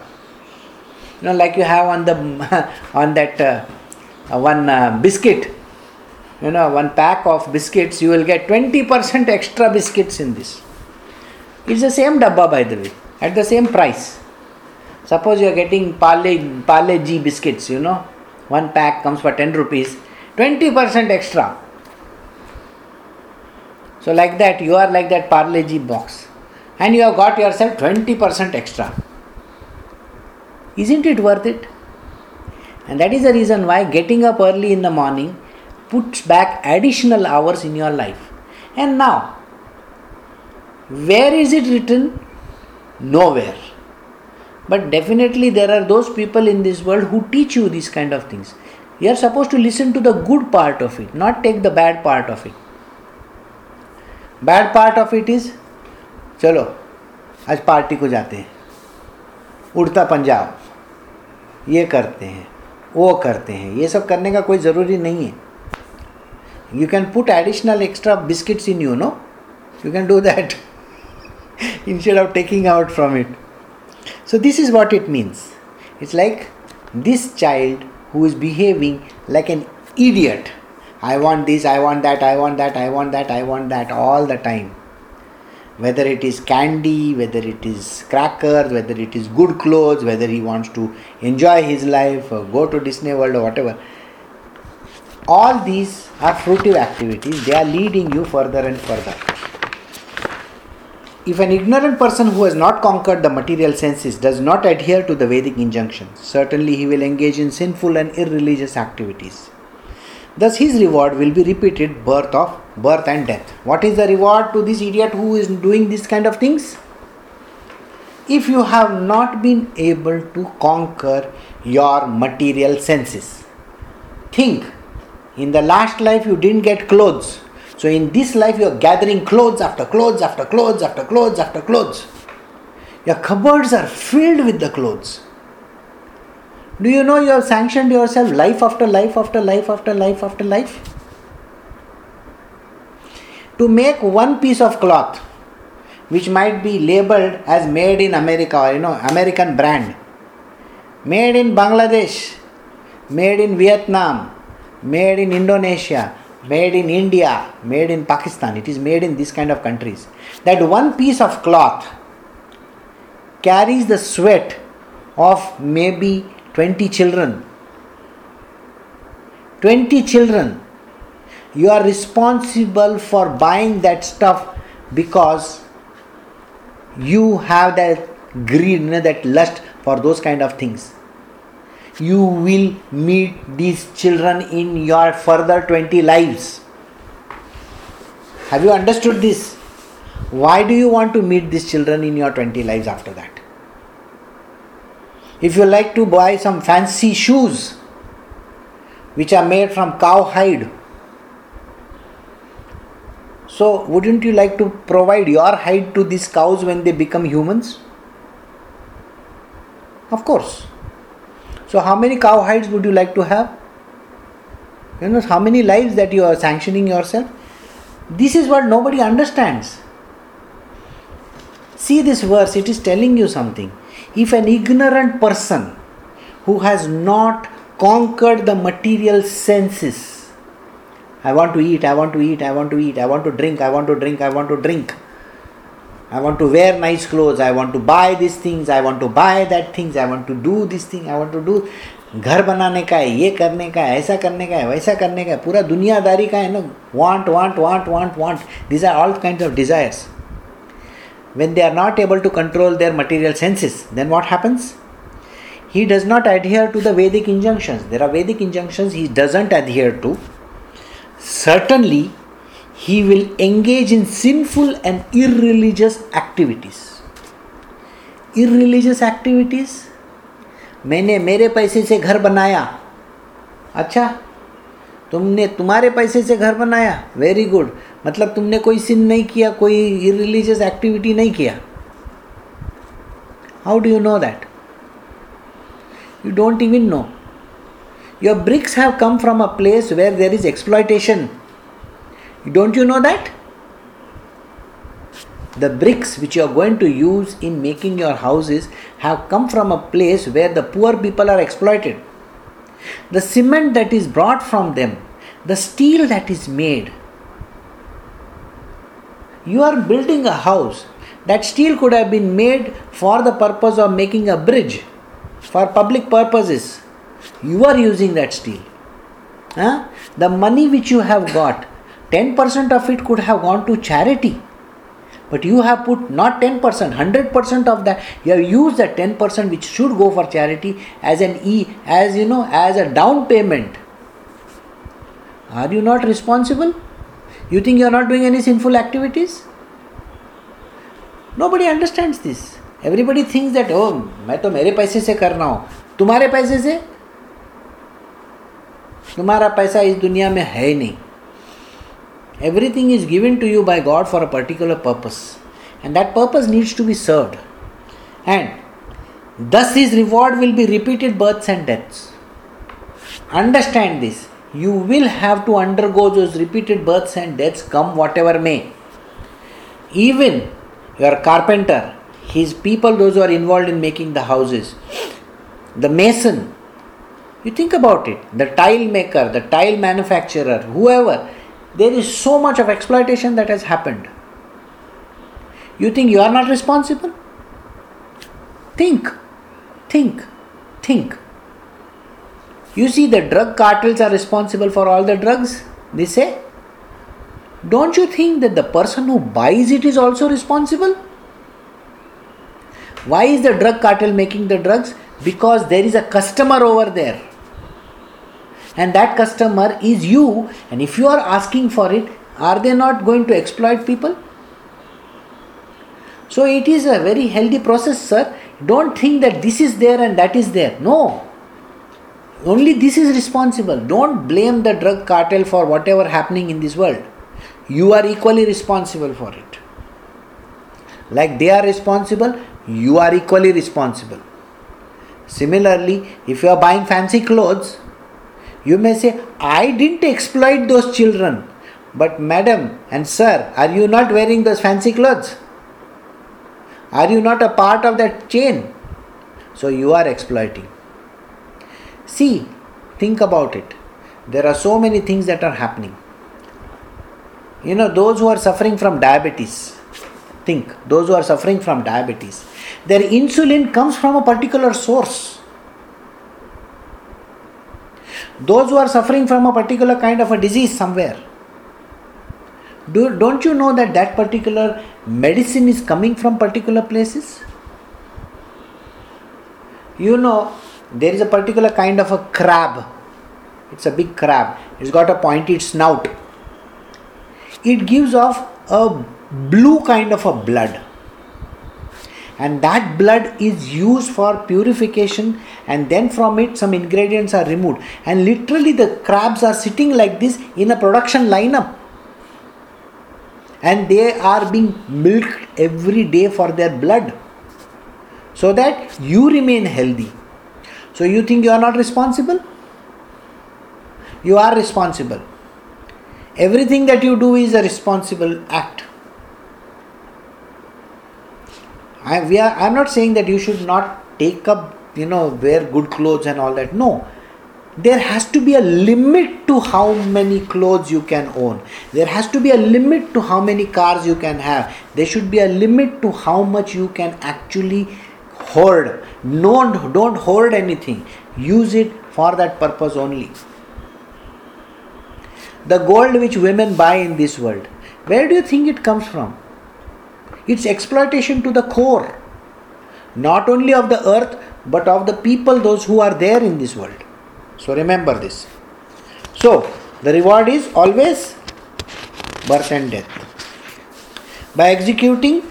S1: You know, like you have on the on that uh, one uh, biscuit. You know one pack of biscuits you will get 20% extra biscuits in this. It's the same dabba by the way at the same price. Suppose you are getting parle parle g biscuits you know. One pack comes for 10 rupees 20% extra. So like that you are like that parle g box. And you have got yourself 20% extra isn't it worth it and that is the reason why getting up early in the morning puts back additional hours in your life. And now, where is it written? Nowhere. But definitely, there are those people in this world who teach you these kind of things. You are supposed to listen to the good part of it, not take the bad part of it. Bad part of it is चलो आज party को जाते हैं उड़ता पंजाब ये करते हैं, वो करते हैं, ये सब करने का कोई ज़रूरी नहीं है। You can put additional extra biscuits in you know you can do that instead of taking out from it so this is what it means it's like this child who is behaving like an idiot I want this I want that I want that I want that I want that all the time whether it is candy whether it is crackers whether it is good clothes whether he wants to enjoy his life or go to disney world or whatever all these are fruitive activities, they are leading you further and further. If an ignorant person who has not conquered the material senses does not adhere to the Vedic injunctions, certainly he will engage in sinful and irreligious activities. Thus, his reward will be repeated birth of birth and death. What is the reward to this idiot who is doing this kind of things? If you have not been able to conquer your material senses, think in the last life, you didn't get clothes. So, in this life, you are gathering clothes after clothes after clothes after clothes after clothes. Your cupboards are filled with the clothes. Do you know you have sanctioned yourself life after life after life after life after life? To make one piece of cloth, which might be labeled as made in America or you know American brand, made in Bangladesh, made in Vietnam, made in Indonesia, made in India, made in Pakistan. It is made in these kind of countries. That one piece of cloth carries the sweat of maybe 20 children. 20 children. You are responsible for buying that stuff because you have that greed, that lust for those kind of things you will meet these children in your further 20 lives. Have you understood this? Why do you want to meet these children in your 20 lives after that? If you like to buy some fancy shoes which are made from cow hide, so wouldn't you like to provide your hide to these cows when they become humans? Of course. So, how many cow hides would you like to have? You know, how many lives that you are sanctioning yourself? This is what nobody understands. See this verse, it is telling you something If an ignorant person who has not conquered the material senses, I want to eat, I want to eat, I want to eat, I want to drink, I want to drink, I want to drink I want to wear nice clothes, I want to buy these things, I want to buy that things, I want to do this thing, I want to do घर बनाने का है ये करने का है ऐसा करने का है वैसा करने का है पूरा दुनियादारी का है ना want want want want want these are all kind of desires when they are not able to control their material senses then what happens he does not adhere to the vedic injunctions there are vedic injunctions he doesn't adhere to certainly he will engage in sinful and irreligious activities. Irreligious activities मैंने मेरे पैसे से घर बनाया अच्छा तुमने तुम्हारे पैसे से घर बनाया वेरी गुड मतलब तुमने कोई सिन नहीं किया कोई इरिलीजियस एक्टिविटी नहीं किया how do you know that You don't even know. Your bricks have come from a place where there is exploitation. Don't you know that? The bricks which you are going to use in making your houses have come from a place where the poor people are exploited. The cement that is brought from them, the steel that is made. you are building a house. That steel could have been made for the purpose of making a bridge for public purposes you are using that steel. Huh? The money which you have got, 10% of it could have gone to charity. But you have put not 10%, 100% of that. You have used that 10% which should go for charity as an E, as you know, as a down payment. Are you not responsible? You think you are not doing any sinful activities? Nobody understands this. Everybody thinks that, oh, मैं तो मेरे पैसे से कर रहा हूँ तुम्हारे पैसे से तुम्हारा पैसा इस दुनिया में है ही नहीं everything is given to you by God for a particular purpose and that purpose needs to be served and thus his reward will be repeated births and deaths. Understand this. You will have to undergo those repeated births and deaths, come whatever may. Even your carpenter, his people, those who are involved in making the houses, the mason, you think about it the tile maker, the tile manufacturer, whoever, there is so much of exploitation that has happened. You think you are not responsible? Think, think, think. You see, the drug cartels are responsible for all the drugs, they say. Don't you think that the person who buys it is also responsible? Why is the drug cartel making the drugs? Because there is a customer over there and that customer is you and if you are asking for it are they not going to exploit people so it is a very healthy process sir don't think that this is there and that is there no only this is responsible don't blame the drug cartel for whatever happening in this world you are equally responsible for it like they are responsible you are equally responsible similarly if you are buying fancy clothes you may say, I didn't exploit those children. But, madam and sir, are you not wearing those fancy clothes? Are you not a part of that chain? So, you are exploiting. See, think about it. There are so many things that are happening. You know, those who are suffering from diabetes, think, those who are suffering from diabetes, their insulin comes from a particular source those who are suffering from a particular kind of a disease somewhere do, don't you know that that particular medicine is coming from particular places you know there is a particular kind of a crab. It's a big crab. It's got a pointed snout. It gives off a blue kind of a blood. And that blood is used for purification and then from it some ingredients are removed. And literally the crabs are sitting like this in a production lineup. And they are being milked every day for their blood. So that you remain healthy so you think you are not responsible you are responsible everything that you do is a responsible act I, we are, I'm not saying that you should not take up, you know, wear good clothes and all that. No. There has to be a limit to how many clothes you can own. There has to be a limit to how many cars you can have. There should be a limit to how much you can actually hoard. Don't, don't hoard anything. Use it for that purpose only. The gold which women buy in this world, where do you think it comes from? It's exploitation to the core, not only of the earth, but of the people, those who are there in this world. So remember this. So, the reward is always birth and death. By executing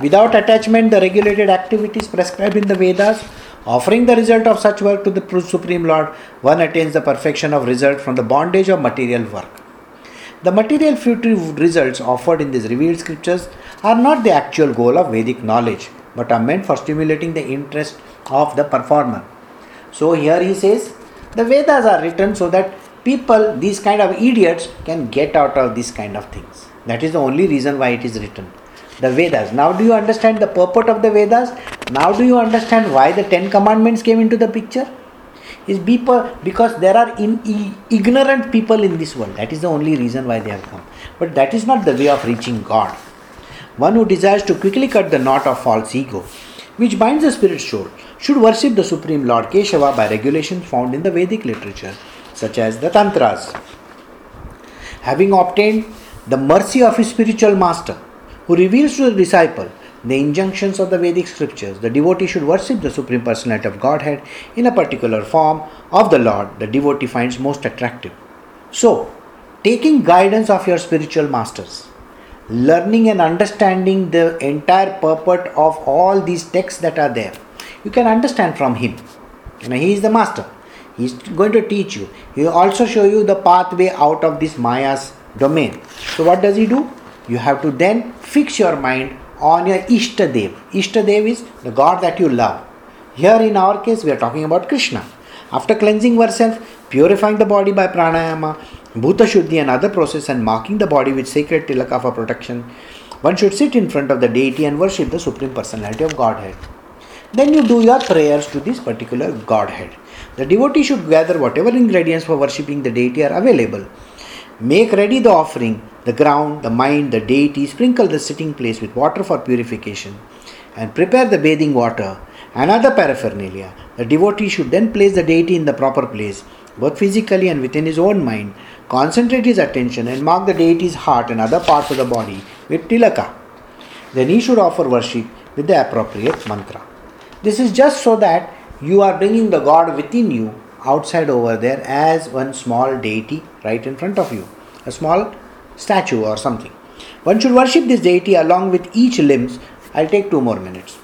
S1: without attachment the regulated activities prescribed in the Vedas, offering the result of such work to the Supreme Lord, one attains the perfection of result from the bondage of material work. The material future results offered in these revealed scriptures are not the actual goal of Vedic knowledge, but are meant for stimulating the interest of the performer. So here he says the Vedas are written so that people, these kind of idiots, can get out of these kind of things. That is the only reason why it is written. The Vedas. Now, do you understand the purport of the Vedas? Now, do you understand why the Ten Commandments came into the picture? Is because there are in, ignorant people in this world. That is the only reason why they have come. But that is not the way of reaching God. One who desires to quickly cut the knot of false ego, which binds the spirit soul, should worship the Supreme Lord Keshava by regulations found in the Vedic literature, such as the Tantras. Having obtained the mercy of his spiritual master, who reveals to the disciple the injunctions of the Vedic scriptures, the devotee should worship the Supreme Personality of Godhead in a particular form of the Lord the devotee finds most attractive. So, taking guidance of your spiritual masters, learning and understanding the entire purport of all these texts that are there, you can understand from him. You know, he is the master. He is going to teach you. He will also show you the pathway out of this Maya's domain. So, what does he do? You have to then fix your mind on your Ishtadev. Ishtadev is the God that you love. Here, in our case, we are talking about Krishna. After cleansing oneself, purifying the body by pranayama, bhuta shuddhi, and other process, and marking the body with sacred tilaka for protection, one should sit in front of the deity and worship the Supreme Personality of Godhead. Then you do your prayers to this particular Godhead. The devotee should gather whatever ingredients for worshipping the deity are available. Make ready the offering, the ground, the mind, the deity, sprinkle the sitting place with water for purification, and prepare the bathing water and other paraphernalia. The devotee should then place the deity in the proper place, both physically and within his own mind, concentrate his attention and mark the deity's heart and other parts of the body with tilaka. Then he should offer worship with the appropriate mantra. This is just so that you are bringing the God within you outside over there as one small deity right in front of you, a small statue or something. One should worship this deity along with each limbs. I'll take two more minutes.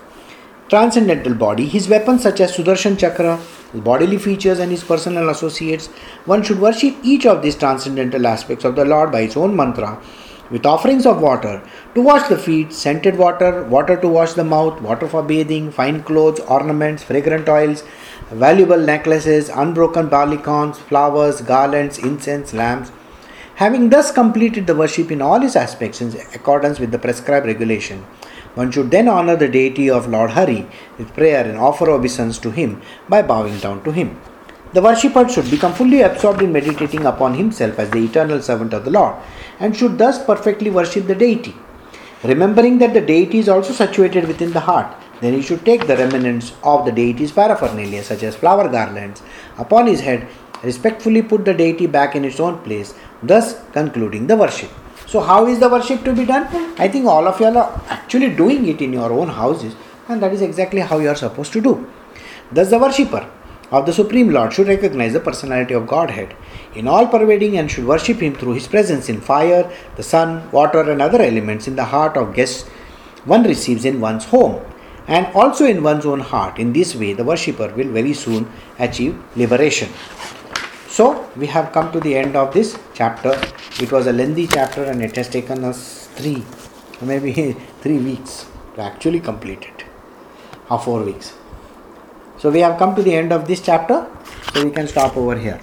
S1: Transcendental body, his weapons such as Sudarshan Chakra, his bodily features, and his personal associates. One should worship each of these transcendental aspects of the Lord by its own mantra with offerings of water to wash the feet, scented water, water to wash the mouth, water for bathing, fine clothes, ornaments, fragrant oils, valuable necklaces, unbroken barley corns, flowers, garlands, incense, lamps. Having thus completed the worship in all its aspects in accordance with the prescribed regulation, one should then honor the deity of Lord Hari with prayer and offer obeisance to him by bowing down to him. The worshipper should become fully absorbed in meditating upon himself as the eternal servant of the Lord and should thus perfectly worship the deity. Remembering that the deity is also situated within the heart, then he should take the remnants of the deity's paraphernalia, such as flower garlands, upon his head, respectfully put the deity back in its own place, thus concluding the worship. So, how is the worship to be done? I think all of you are actually doing it in your own houses, and that is exactly how you are supposed to do. Thus, the worshipper of the Supreme Lord should recognize the personality of Godhead in all pervading and should worship Him through His presence in fire, the sun, water, and other elements in the heart of guests one receives in one's home and also in one's own heart. In this way, the worshipper will very soon achieve liberation. So, we have come to the end of this chapter. It was a lengthy chapter and it has taken us three, maybe three weeks to actually complete it, or four weeks. So we have come to the end of this chapter, so we can stop over here.